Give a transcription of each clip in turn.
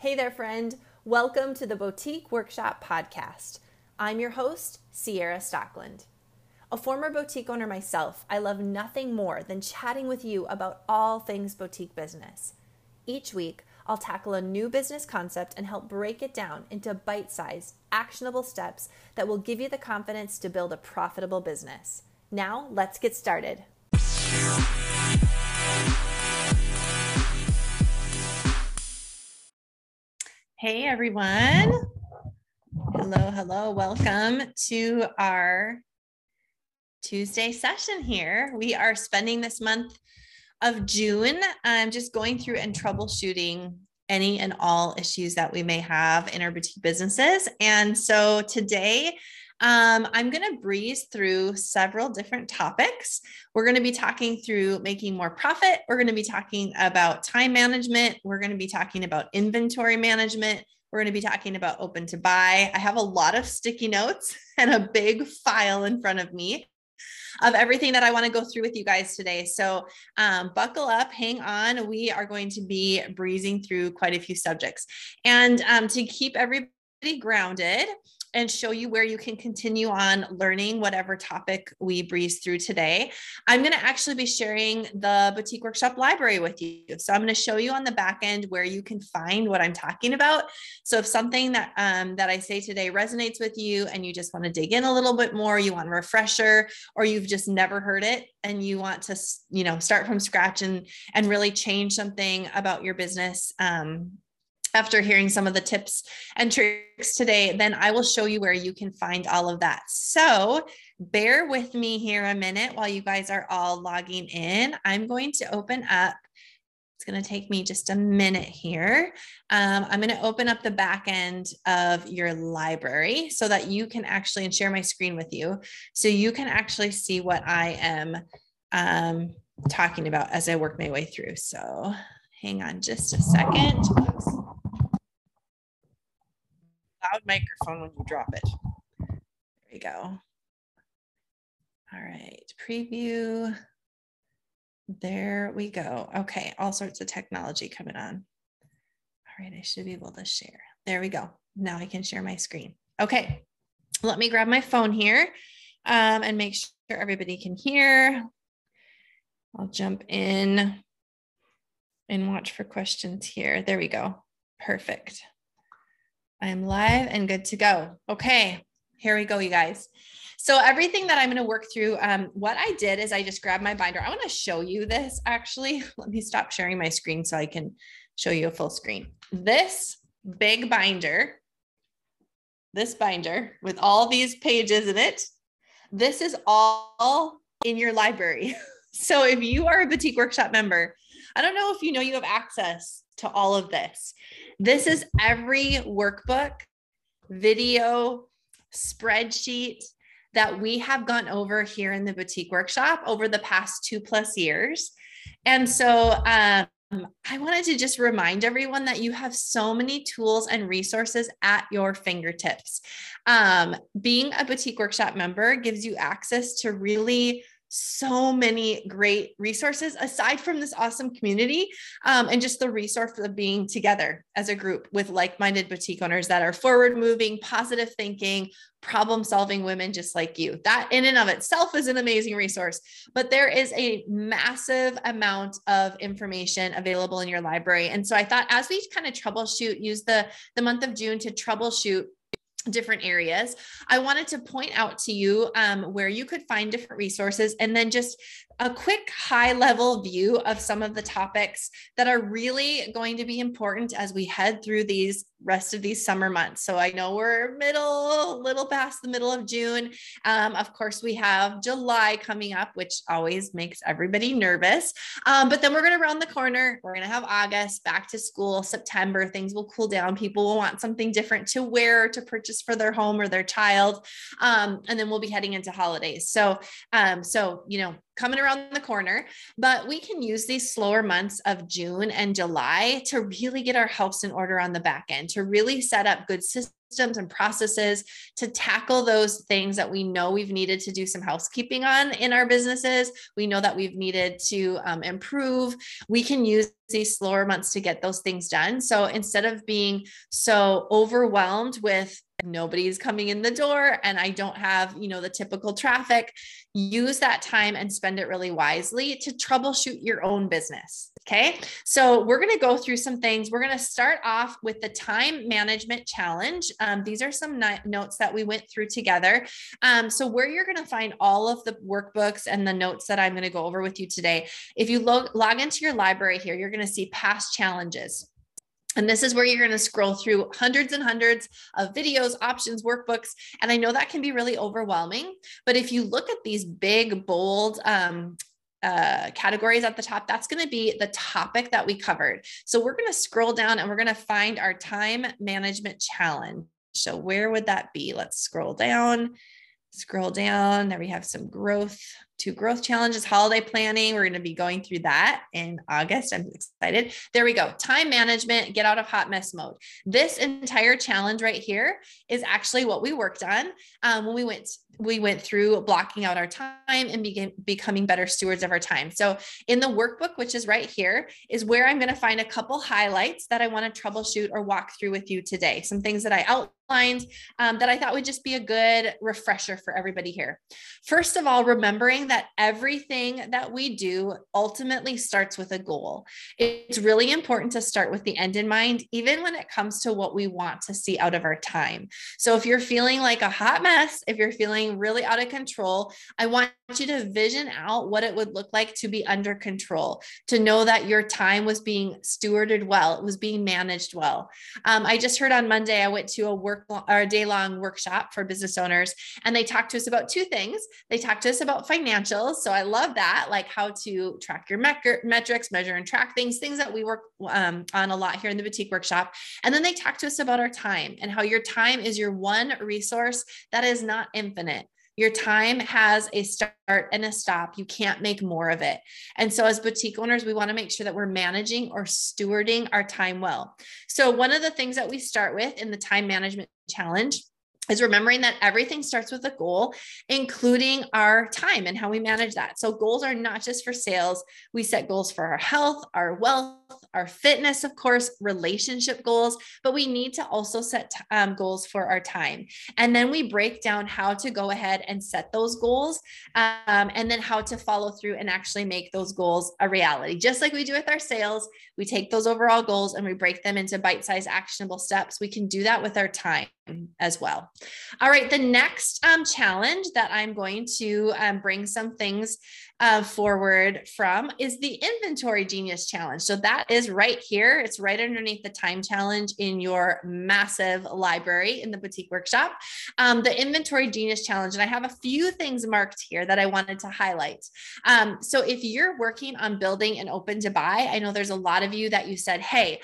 Hey there, friend. Welcome to the Boutique Workshop Podcast. I'm your host, Ciara Stockeland. A former boutique owner myself, I love nothing more than chatting with you about all things boutique business. Each week, I'll tackle a new business concept and help break it down into bite sized, actionable steps that will give you the confidence to build a profitable business. Now, let's get started. Hey everyone. Hello, hello. Welcome to our Tuesday session here. We are spending this month of June um, just going through and troubleshooting any and all issues that we may have in our boutique businesses. And so today, um, I'm going to breeze through several different topics. We're going to be talking through making more profit. We're going to be talking about time management. We're going to be talking about inventory management. We're going to be talking about open to buy. I have a lot of sticky notes and a big file in front of me of everything that I want to go through with you guys today. So um, buckle up, hang on. We are going to be breezing through quite a few subjects. And um, to keep everybody grounded, and show you where you can continue on learning whatever topic we breeze through today. I'm going to actually be sharing the boutique workshop library with you. So I'm going to show you on the back end where you can find what I'm talking about. So if something that um, that I say today resonates with you and you just want to dig in a little bit more, you want a refresher, or you've just never heard it and you want to, you know, start from scratch and and really change something about your business. Um, after hearing some of the tips and tricks today, then I will show you where you can find all of that. So bear with me here a minute while you guys are all logging in. I'm going to open up. It's going to take me just a minute here. Um, I'm going to open up the back end of your library so that you can actually and share my screen with you. So you can actually see what I am um, talking about as I work my way through. So hang on just a second. Oops loud microphone when you drop it. There we go. All right, preview. There we go. Okay, all sorts of technology coming on. All right, I should be able to share. There we go. Now I can share my screen. Okay, let me grab my phone here um, and make sure everybody can hear. I'll jump in and watch for questions here. There we go. Perfect. I'm live and good to go. Okay, here we go, you guys. So everything that I'm going to work through, um, what I did is I just grabbed my binder. I want to show you this actually. Let me stop sharing my screen so I can show you a full screen. This big binder, this binder with all these pages in it, this is all in your library. So if you are a boutique workshop member, I don't know if you know you have access to all of this. This is every workbook, video, spreadsheet that we have gone over here in the boutique workshop over the past two plus years. And so um, I wanted to just remind everyone that you have so many tools and resources at your fingertips. Um, being a boutique workshop member gives you access to really so many great resources aside from this awesome community um, and just the resource of being together as a group with like-minded boutique owners that are forward moving positive thinking problem solving women just like you. That in and of itself is an amazing resource but there is a massive amount of information available in your library. And so i thought as we kind of troubleshoot use the the month of june to troubleshoot different areas. I wanted to point out to you um, where you could find different resources and then just a quick high level view of some of the topics that are really going to be important as we head through these rest of these summer months. So I know we're middle, little past the middle of June. Um, of course, we have July coming up, which always makes everybody nervous. Um, but then we're going to round the corner. We're going to have August, back to school, September. Things will cool down. People will want something different to wear, to purchase for their home or their child. Um, and then we'll be heading into holidays. So, um, so you know, coming around the corner, but we can use these slower months of June and July to really get our house in order on the back end, to really set up good systems systems and processes to tackle those things that we know we've needed to do some housekeeping on in our businesses. We know that we've needed to um, improve. We can use these slower months to get those things done. So instead of being so overwhelmed with nobody's coming in the door and I don't have, you know, the typical traffic, use that time and spend it really wisely to troubleshoot your own business. Okay. So we're going to go through some things. We're going to start off with the time management challenge. Um, these are some notes that we went through together. Um, so where you're going to find all of the workbooks and the notes that I'm going to go over with you today. If you log, log into your library here, you're going to see past challenges. And this is where you're going to scroll through hundreds and hundreds of videos, options, workbooks. And I know that can be really overwhelming. But if you look at these big, bold, um, uh, categories at the top, that's going to be the topic that we covered. So we're going to scroll down and we're going to find our time management challenge. So where would that be? Let's scroll down, scroll down. There we have some growth to growth challenges, holiday planning. We're going to be going through that in August. I'm excited. There we go. Time management, get out of hot mess mode. This entire challenge right here is actually what we worked on um, when we went we went through blocking out our time and begin becoming better stewards of our time. So in the workbook, which is right here, is where I'm going to find a couple highlights that I want to troubleshoot or walk through with you today. Some things that I outlined um, that I thought would just be a good refresher for everybody here. First of all, remembering that everything that we do ultimately starts with a goal. It's really important to start with the end in mind, even when it comes to what we want to see out of our time. So if you're feeling like a hot mess, if you're feeling really out of control, I want you to vision out what it would look like to be under control, to know that your time was being stewarded well, it was being managed well. Um, I just heard on Monday, I went to a work or a day long workshop for business owners, and they talked to us about two things. They talked to us about financials. So I love that, like how to track your metrics, measure and track things, things that we work um, on a lot here in the boutique workshop. And then they talked to us about our time and how your time is your one resource that is not infinite. Your time has a start and a stop. You can't make more of it. And so, as boutique owners, we want to make sure that we're managing or stewarding our time well. So, one of the things that we start with in the time management challenge is remembering that everything starts with a goal, including our time and how we manage that. So, goals are not just for sales. We set goals for our health, our wealth, our fitness, of course, relationship goals, but we need to also set um, goals for our time. And then we break down how to go ahead and set those goals um, and then how to follow through and actually make those goals a reality. Just like we do with our sales, we take those overall goals and we break them into bite sized actionable steps. We can do that with our time as well. All right, the next um, challenge that I'm going to um, bring some things uh, forward from is the Inventory Genius Challenge. So that is right here. It's right underneath the time challenge in your massive library in the boutique workshop. Um, the Inventory Genius Challenge, and I have a few things marked here that I wanted to highlight. Um, so if you're working on building an open to buy, I know there's a lot of you that you said, hey,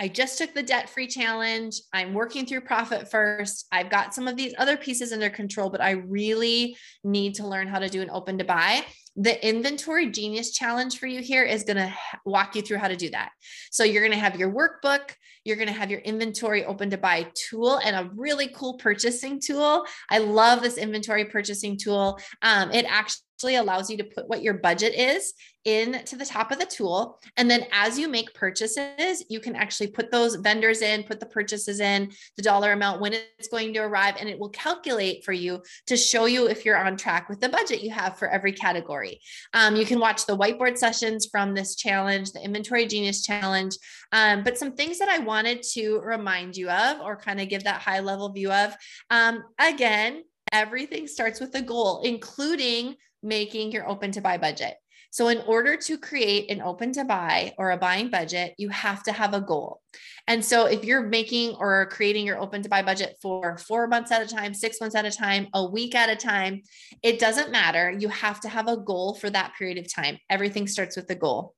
I just took the debt free challenge. I'm working through profit first. I've got some of these other pieces under control, but I really need to learn how to do an open to buy. The inventory genius challenge for you here is going to walk you through how to do that. So you're going to have your workbook, you're going to have your inventory open to buy tool and a really cool purchasing tool. I love this inventory purchasing tool. Um, it actually allows you to put what your budget is in to the top of the tool. And then as you make purchases, you can actually put those vendors in, put the purchases in, the dollar amount, when it's going to arrive, and it will calculate for you to show you if you're on track with the budget you have for every category. Um, you can watch the whiteboard sessions from this challenge, the Inventory Genius Challenge. Um, but some things that I wanted to remind you of or kind of give that high level view of um, again, everything starts with a goal, including making your open to buy budget. So, in order to create an open to buy or a buying budget, you have to have a goal. And so, if you're making or creating your open to buy budget for four months at a time, six months at a time, a week at a time, it doesn't matter. You have to have a goal for that period of time. Everything starts with a goal.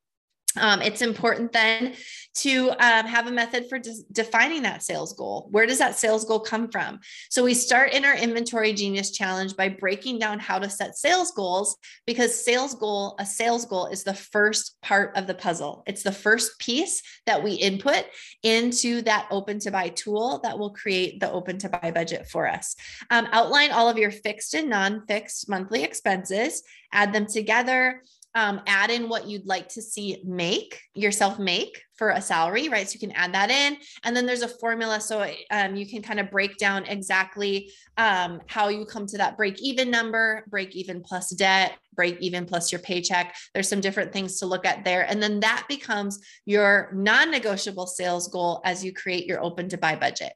Um, it's important then to um, have a method for de- defining that sales goal. Where does that sales goal come from? So we start in our inventory genius challenge by breaking down how to set sales goals because sales goal, a sales goal is the first part of the puzzle. It's the first piece that we input into that open to buy tool that will create the open to buy budget for us. Um, outline all of your fixed and non fixed monthly expenses, add them together um, add in what you'd like to see make yourself make for a salary, right? So you can add that in. And then there's a formula. So um, you can kind of break down exactly um, how you come to that break even number, break even plus debt, break even plus your paycheck. There's some different things to look at there. And then that becomes your non negotiable sales goal as you create your open to buy budget.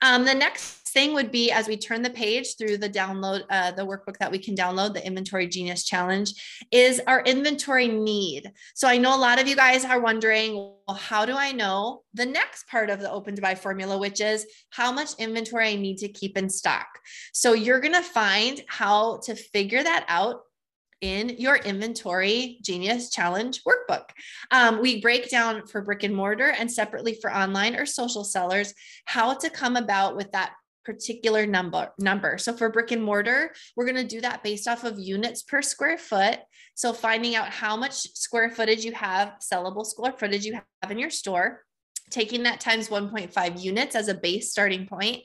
Um, the next thing would be as we turn the page through the download, uh, the workbook that we can download, the Inventory Genius Challenge, is our inventory need. So I know a lot of you guys are wondering, well, how do I know the next part of the open to buy formula, which is how much inventory I need to keep in stock? So you're going to find how to figure that out in your inventory genius challenge workbook. Um, we break down for brick and mortar and separately for online or social sellers how to come about with that particular number number. So for brick and mortar, we're going to do that based off of units per square foot. So finding out how much square footage you have, sellable square footage you have in your store, taking that times 1.5 units as a base starting point,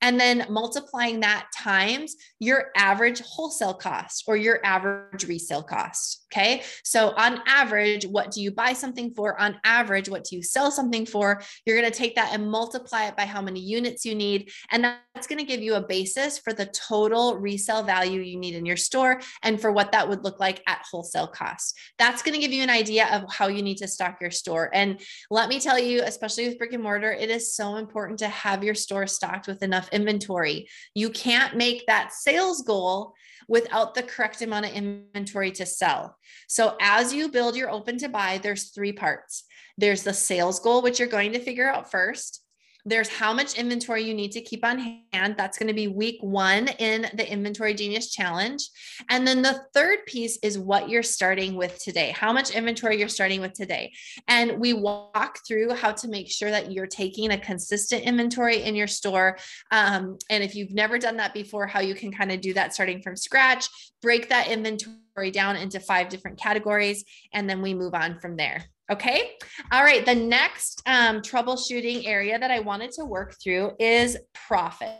and then multiplying that times your average wholesale cost or your average resale cost. Okay. So, on average, what do you buy something for? On average, what do you sell something for? You're going to take that and multiply it by how many units you need. And that's going to give you a basis for the total resale value you need in your store and for what that would look like at wholesale cost. That's going to give you an idea of how you need to stock your store. And let me tell you, especially with brick and mortar, it is so important to have your store stocked with enough inventory. You can't make that sales goal without the correct amount of inventory to sell. So as you build your open to buy, there's three parts. There's the sales goal, which you're going to figure out first. There's how much inventory you need to keep on hand. That's going to be week one in the Inventory Genius Challenge. And then the third piece is what you're starting with today, how much inventory you're starting with today. And we walk through how to make sure that you're taking a consistent inventory in your store. Um, and if you've never done that before, how you can kind of do that starting from scratch, break that inventory down into five different categories, and then we move on from there. Okay. All right. The next um, troubleshooting area that I wanted to work through is profit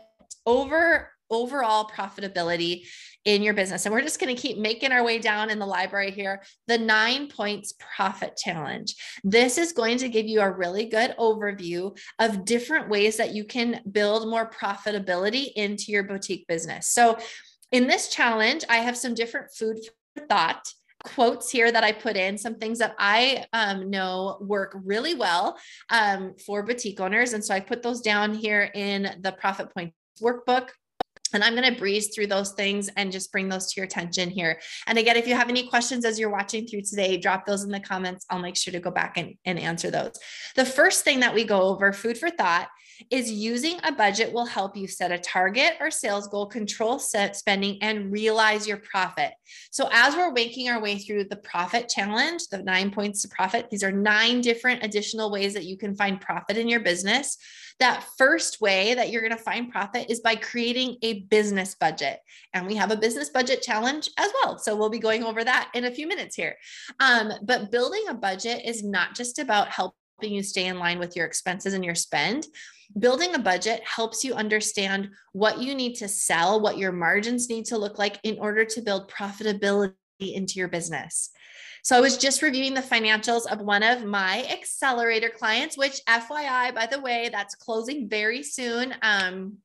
over overall profitability in your business. And we're just going to keep making our way down in the library here. The nine points profit challenge. This is going to give you a really good overview of different ways that you can build more profitability into your boutique business. So, in this challenge, I have some different food for thought quotes here that I put in, some things that I um, know work really well um, for boutique owners. And so I put those down here in the Profit Points workbook. And I'm going to breeze through those things and just bring those to your attention here. And again, if you have any questions as you're watching through today, drop those in the comments. I'll make sure to go back and, and answer those. The first thing that we go over, food for thought, is using a budget will help you set a target or sales goal, control set spending, and realize your profit. So, as we're making our way through the profit challenge, the nine points to profit, these are nine different additional ways that you can find profit in your business. That first way that you're going to find profit is by creating a business budget. And we have a business budget challenge as well. So, we'll be going over that in a few minutes here. Um, but building a budget is not just about helping you stay in line with your expenses and your spend building a budget helps you understand what you need to sell, what your margins need to look like in order to build profitability into your business. So I was just reviewing the financials of one of my accelerator clients, which FYI, by the way, that's closing very soon. Um,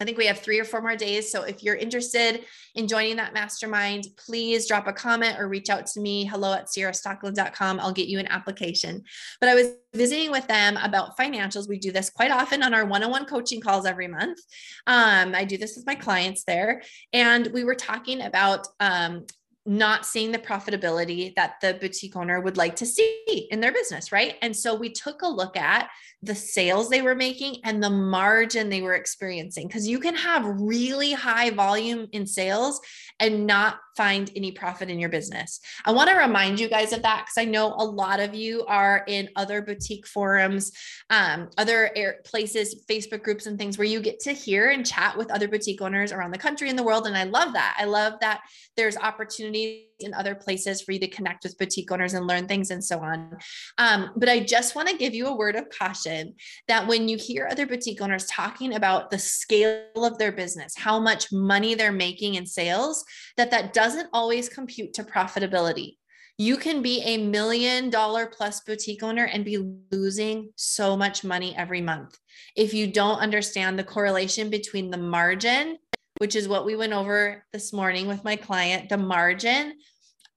I think we have three or four more days. So if you're interested in joining that mastermind, please drop a comment or reach out to me. Hello at ciarastockeland.com. I'll get you an application. But I was visiting with them about financials. We do this quite often on our one on one coaching calls every month. Um, I do this with my clients there. And we were talking about um, not seeing the profitability that the boutique owner would like to see in their business, right? And so we took a look at the sales they were making and the margin they were experiencing because you can have really high volume in sales and not find any profit in your business. I want to remind you guys of that because I know a lot of you are in other boutique forums, um, other air, places, Facebook groups, and things where you get to hear and chat with other boutique owners around the country and the world. And I love that. I love that there's opportunities in other places for you to connect with boutique owners and learn things and so on. Um, but I just want to give you a word of caution that when you hear other boutique owners talking about the scale of their business, how much money they're making in sales, that that doesn't always compute to profitability. You can be a million dollar plus boutique owner and be losing so much money every month if you don't understand the correlation between the margin which is what we went over this morning with my client the margin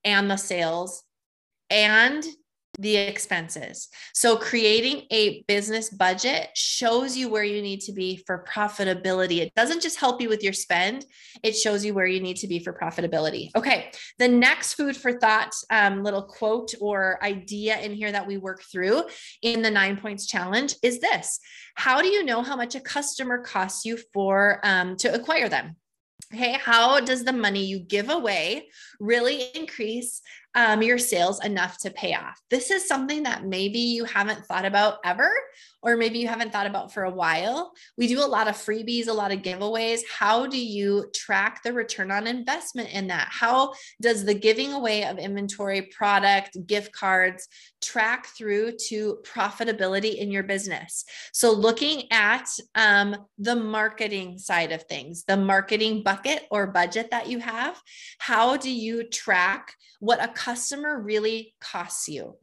and the sales. And the expenses. So, creating a business budget shows you where you need to be for profitability. It doesn't just help you with your spend, it shows you where you need to be for profitability. Okay, the next food for thought um, little quote or idea in here that we work through in the nine points challenge is this How do you know how much a customer costs you for um, to acquire them? Okay, how does the money you give away really increase um, your sales enough to pay off? This is something that maybe you haven't thought about ever, or maybe you haven't thought about for a while. We do a lot of freebies, a lot of giveaways. How do you track the return on investment in that? How does the giving away of inventory, product, gift cards track through to profitability in your business? So, looking at um, the marketing side of things, the marketing bucket or budget that you have, how do you track what a customer really costs you?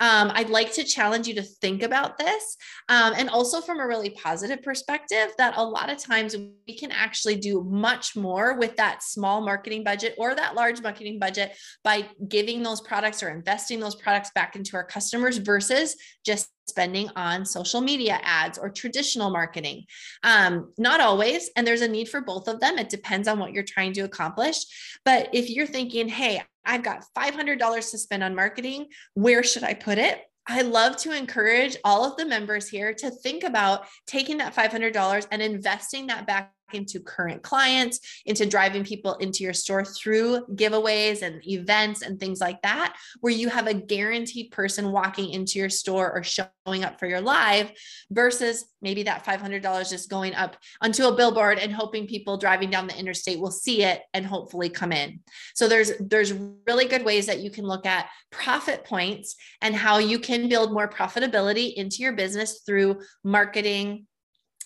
Um, I'd like to challenge you to think about this. Um, and also from a really positive perspective, that a lot of times we can actually do much more with that small marketing budget or that large marketing budget by giving those products or investing those products back into our customers versus just spending on social media ads or traditional marketing. Um, not always, and there's a need for both of them. It depends on what you're trying to accomplish. But if you're thinking, hey, I've got $500 to spend on marketing, where should I put it? I love to encourage all of the members here to think about taking that $500 and investing that back into current clients, into driving people into your store through giveaways and events and things like that, where you have a guaranteed person walking into your store or showing up for your live versus maybe that $500 just going up onto a billboard and hoping people driving down the interstate will see it and hopefully come in. So there's there's really good ways that you can look at profit points and how you can build more profitability into your business through marketing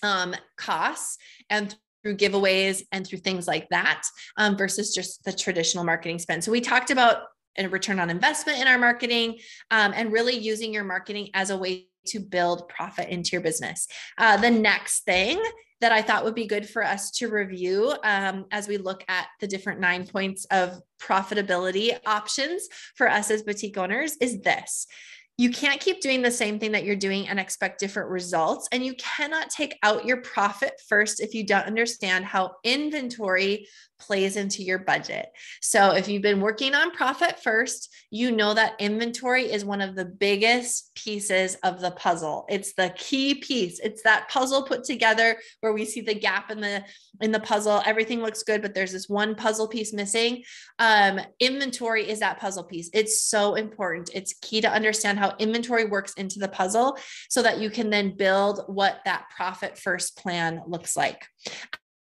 um, costs and through giveaways and through things like that um, versus just the traditional marketing spend. So we talked about a return on investment in our marketing um, and really using your marketing as a way to build profit into your business. Uh, the next thing that I thought would be good for us to review um, as we look at the different nine points of profitability options for us as boutique owners is this you can't keep doing the same thing that you're doing and expect different results. And you cannot take out your profit first if you don't understand how inventory plays into your budget. So if you've been working on profit first, you know that inventory is one of the biggest pieces of the puzzle. It's the key piece. It's that puzzle put together where we see the gap in the in the puzzle. Everything looks good, but there's this one puzzle piece missing. Um, inventory is that puzzle piece. It's so important. It's key to understand how inventory works into the puzzle so that you can then build what that profit first plan looks like.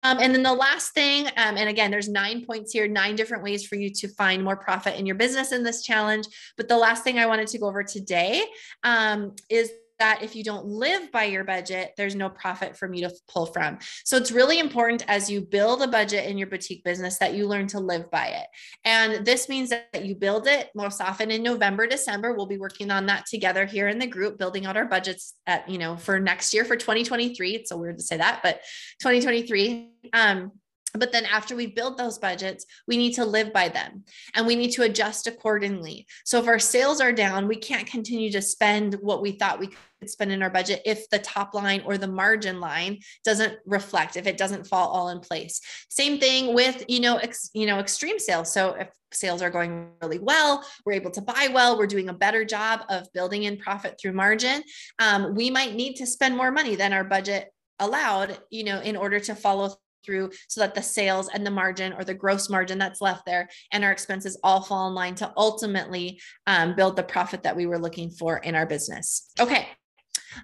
Um, and then the last thing, um, and again, there's nine points here, nine different ways for you to find more profit in your business in this challenge. But the last thing I wanted to go over today um, is that if you don't live by your budget, there's no profit for me to pull from. So it's really important as you build a budget in your boutique business that you learn to live by it. And this means that you build it most often in November, December. We'll be working on that together here in the group, building out our budgets at, you know, for next year for 2023. It's so weird to say that, but 2023. Um, but then after we build those budgets, we need to live by them and we need to adjust accordingly. So if our sales are down, we can't continue to spend what we thought we could spend in our budget if the top line or the margin line doesn't reflect, if it doesn't fall all in place. Same thing with, you know, ex, you know, extreme sales. So if sales are going really well, we're able to buy well, we're doing a better job of building in profit through margin. Um, we might need to spend more money than our budget allowed, you know, in order to follow through so that the sales and the margin or the gross margin that's left there and our expenses all fall in line to ultimately um, build the profit that we were looking for in our business. Okay.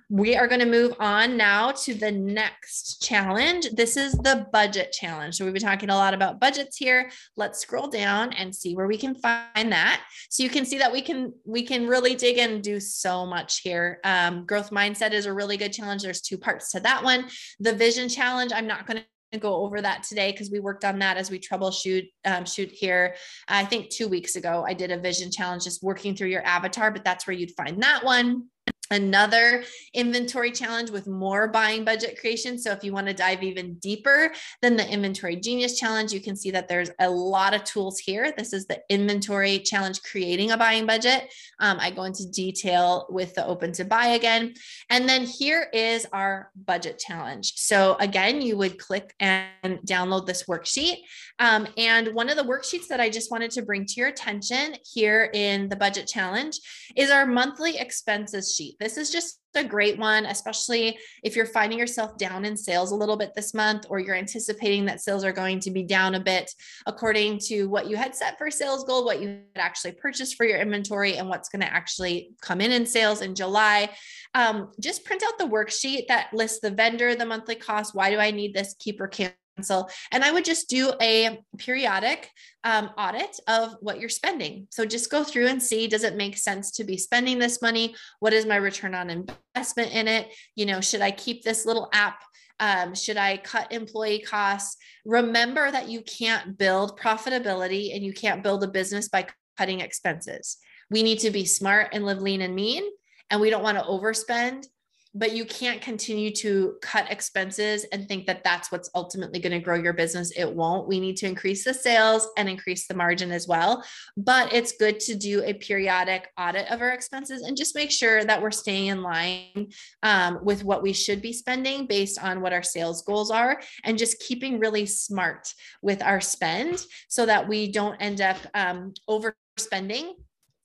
We are going to move on now to the next challenge. This is the budget challenge. So we've been talking a lot about budgets here. Let's scroll down and see where we can find that. So you can see that we can we can really dig in and do so much here. Um, growth mindset is a really good challenge. There's two parts to that one. The vision challenge, I'm not going to go over that today because we worked on that as we troubleshoot um, shoot here. I think two weeks ago I did a vision challenge, just working through your avatar, but that's where you'd find that one another inventory challenge with more buying budget creation. So if you want to dive even deeper than the inventory genius challenge, you can see that there's a lot of tools here. This is the inventory challenge, creating a buying budget. Um, I go into detail with the open to buy again. And then here is our budget challenge. So again, you would click and download this worksheet. Um, and one of the worksheets that I just wanted to bring to your attention here in the budget challenge is our monthly expenses sheet. This is just a great one, especially if you're finding yourself down in sales a little bit this month, or you're anticipating that sales are going to be down a bit according to what you had set for sales goal, what you had actually purchased for your inventory, and what's going to actually come in in sales in July. Um, just print out the worksheet that lists the vendor, the monthly cost. Why do I need this? Keep or And I would just do a periodic um, audit of what you're spending. So just go through and see does it make sense to be spending this money? What is my return on investment in it? You know, should I keep this little app? Um, should I cut employee costs? Remember that you can't build profitability and you can't build a business by cutting expenses. We need to be smart and live lean and mean, and we don't want to overspend but you can't continue to cut expenses and think that that's what's ultimately going to grow your business. It won't. We need to increase the sales and increase the margin as well. But it's good to do a periodic audit of our expenses and just make sure that we're staying in line um, with what we should be spending based on what our sales goals are and just keeping really smart with our spend so that we don't end up um, overspending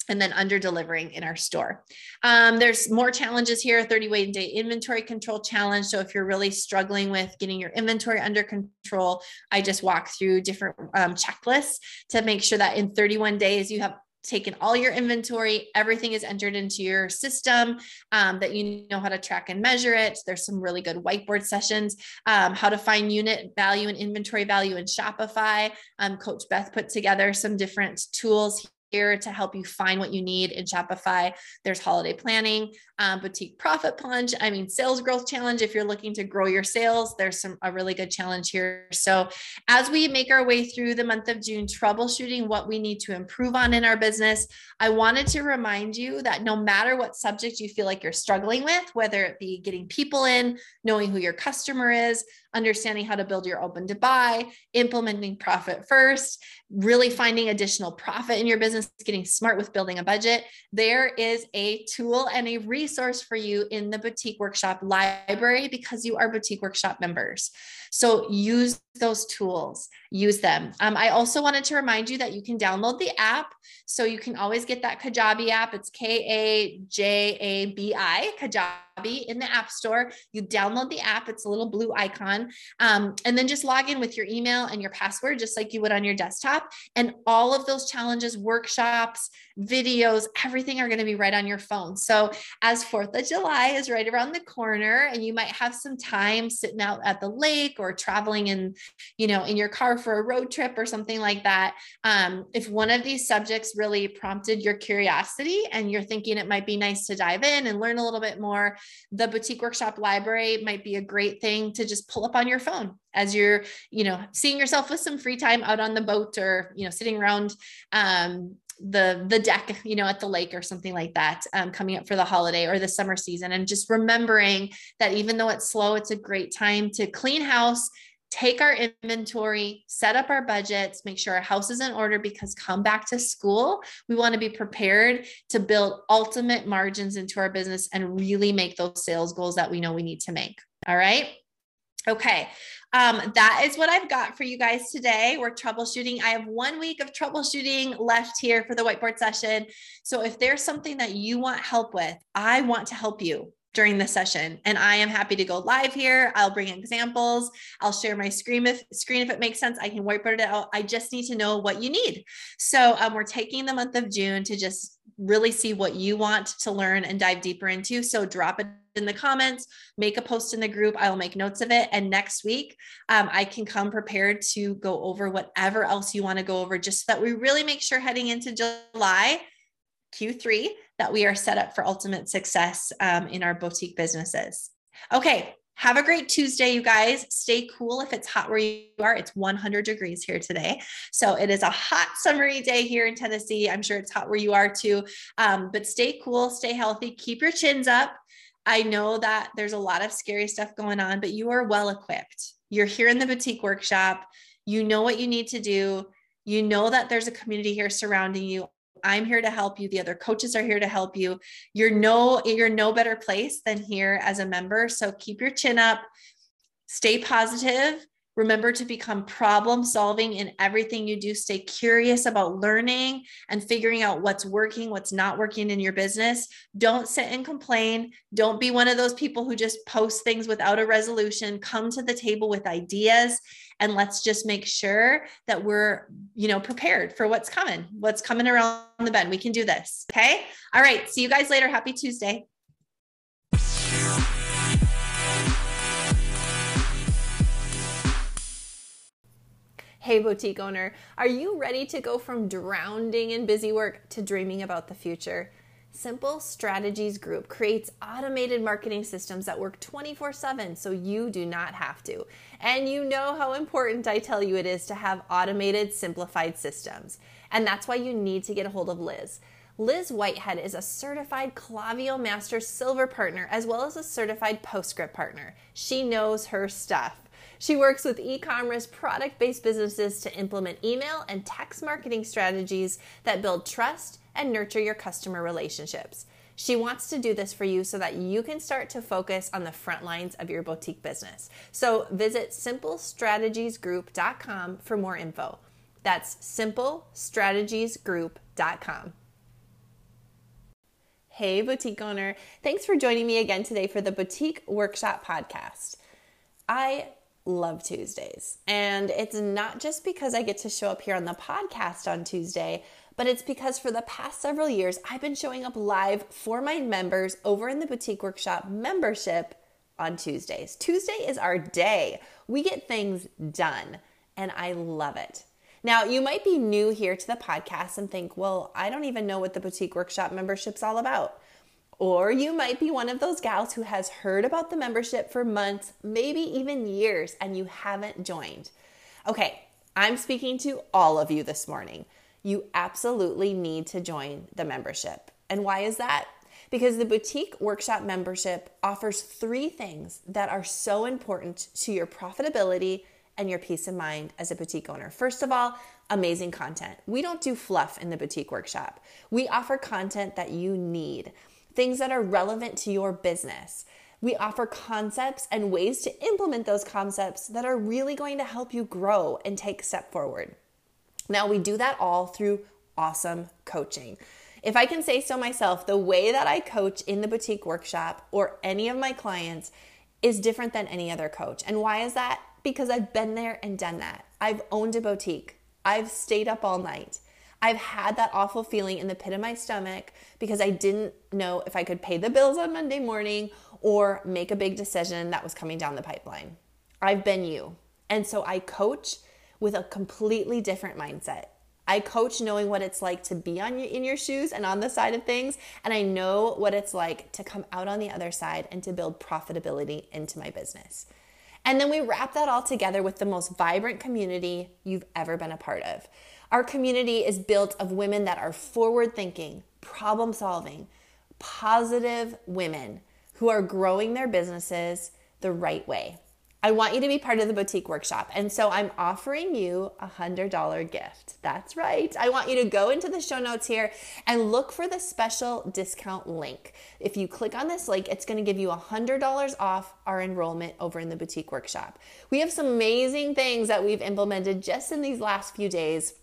and then under delivering in our store. Um, there's more challenges here 30 way day inventory control challenge. So if you're really struggling with getting your inventory under control, I just walk through different um, checklists to make sure that in 31 days you have taken all your inventory, everything is entered into your system, um, that you know how to track and measure it. There's some really good whiteboard sessions, um, how to find unit value and inventory value in Shopify. Um, Coach Beth put together some different tools here to help you find what you need in Shopify. There's holiday planning, um, boutique profit plunge. I mean, sales growth challenge. If you're looking to grow your sales, there's some a really good challenge here. So as we make our way through the month of June, troubleshooting what we need to improve on in our business, I wanted to remind you that no matter what subject you feel like you're struggling with, whether it be getting people in, knowing who your customer is, understanding how to build your open to buy, implementing profit first, really finding additional profit in your business, getting smart with building a budget, there is a tool and a resource for you in the Boutique Workshop library because you are Boutique Workshop members. So use those tools, use them. Um, I also wanted to remind you that you can download the app. So you can always get that Kajabi app. It's K A J A B I, Kajabi in the App Store. You download the app, it's a little blue icon. Um, and then just log in with your email and your password, just like you would on your desktop. And all of those challenges, workshops, videos, everything are going to be right on your phone. So as 4th of July is right around the corner and you might have some time sitting out at the lake or traveling in, you know, in your car for a road trip or something like that. Um, if one of these subjects really prompted your curiosity and you're thinking it might be nice to dive in and learn a little bit more, the boutique workshop library might be a great thing to just pull up on your phone as you're, you know, seeing yourself with some free time out on the boat or, you know, sitting around um, the the deck you know at the lake or something like that um, coming up for the holiday or the summer season and just remembering that even though it's slow it's a great time to clean house take our inventory set up our budgets make sure our house is in order because come back to school we want to be prepared to build ultimate margins into our business and really make those sales goals that we know we need to make. All right Okay, um, that is what I've got for you guys today. We're troubleshooting. I have one week of troubleshooting left here for the whiteboard session. So if there's something that you want help with, I want to help you. during the session and i am happy to go live here i'll bring examples i'll share my screen if screen if it makes sense i can whiteboard it out i just need to know what you need so um, we're taking the month of june to just really see what you want to learn and dive deeper into so drop it in the comments make a post in the group i'll make notes of it and next week um, i can come prepared to go over whatever else you want to go over just so that we really make sure heading into july q3 that we are set up for ultimate success um, in our boutique businesses. Okay, have a great Tuesday, you guys. Stay cool if it's hot where you are. It's 100 degrees here today. So it is a hot summery day here in Tennessee. I'm sure it's hot where you are too. Um, but stay cool, stay healthy, keep your chins up. I know that there's a lot of scary stuff going on, but you are well equipped. You're here in the boutique workshop. You know what you need to do. You know that there's a community here surrounding you. I'm here to help you. The other coaches are here to help you. You're no you're no better place than here as a member. So keep your chin up. Stay positive Remember to become problem solving in everything you do. Stay curious about learning and figuring out what's working, what's not working in your business. Don't sit and complain. Don't be one of those people who just post things without a resolution. Come to the table with ideas and let's just make sure that we're, you know, prepared for what's coming, what's coming around the bend. We can do this. Okay? All right. See you guys later. Happy Tuesday. Hey, boutique owner, are you ready to go from drowning in busy work to dreaming about the future? Simple Strategies Group creates automated marketing systems that work 24 7 so you do not have to. And you know how important I tell you it is to have automated, simplified systems. And that's why you need to get a hold of Liz. Liz Whitehead is a certified Klaviyo Master Silver partner as well as a certified Postscript partner. She knows her stuff. She works with e commerce product based businesses to implement email and text marketing strategies that build trust and nurture your customer relationships. She wants to do this for you so that you can start to focus on the front lines of your boutique business. So visit simplestrategiesgroup.com for more info. That's simplestrategiesgroup.com. Hey, boutique owner. Thanks for joining me again today for the Boutique Workshop Podcast. I love Tuesdays. And it's not just because I get to show up here on the podcast on Tuesday, but it's because for the past several years, I've been showing up live for my members over in the Boutique Workshop membership on Tuesdays. Tuesday is our day. We get things done, and I love it. Now, you might be new here to the podcast and think, well, I don't even know what the Boutique Workshop membership's all about. Or you might be one of those gals who has heard about the membership for months, maybe even years, and you haven't joined. Okay, I'm speaking to all of you this morning. You absolutely need to join the membership. And why is that? Because the boutique workshop membership offers three things that are so important to your profitability and your peace of mind as a boutique owner. First of all, amazing content. We don't do fluff in the boutique workshop. We offer content that you need things that are relevant to your business. We offer concepts and ways to implement those concepts that are really going to help you grow and take a step forward. Now, we do that all through awesome coaching. If I can say so myself, the way that I coach in the boutique workshop or any of my clients is different than any other coach. And why is that? Because I've been there and done that. I've owned a boutique, I've stayed up all night. I've had that awful feeling in the pit of my stomach because I didn't know if I could pay the bills on Monday morning or make a big decision that was coming down the pipeline. I've been you. And so I coach with a completely different mindset. I coach knowing what it's like to be on in your shoes and on the side of things, and I know what it's like to come out on the other side and to build profitability into my business. And then we wrap that all together with the most vibrant community you've ever been a part of. Our community is built of women that are forward thinking, problem solving, positive women who are growing their businesses the right way. I want you to be part of the boutique workshop. And so I'm offering you a $100 gift. That's right. I want you to go into the show notes here and look for the special discount link. If you click on this link, it's going to give you $100 off our enrollment over in the boutique workshop. We have some amazing things that we've implemented just in these last few days.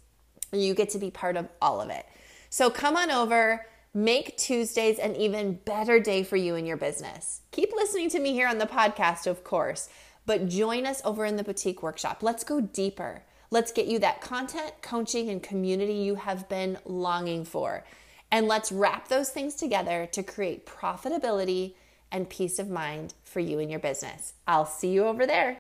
You get to be part of all of it. So come on over Make Tuesdays an even better day for you and your business. Keep listening to me here on the podcast, of course, but join us over in the boutique workshop. Let's go deeper. Let's get you that content, coaching, and community you have been longing for. And let's wrap those things together to create profitability and peace of mind for you and your business. I'll see you over there.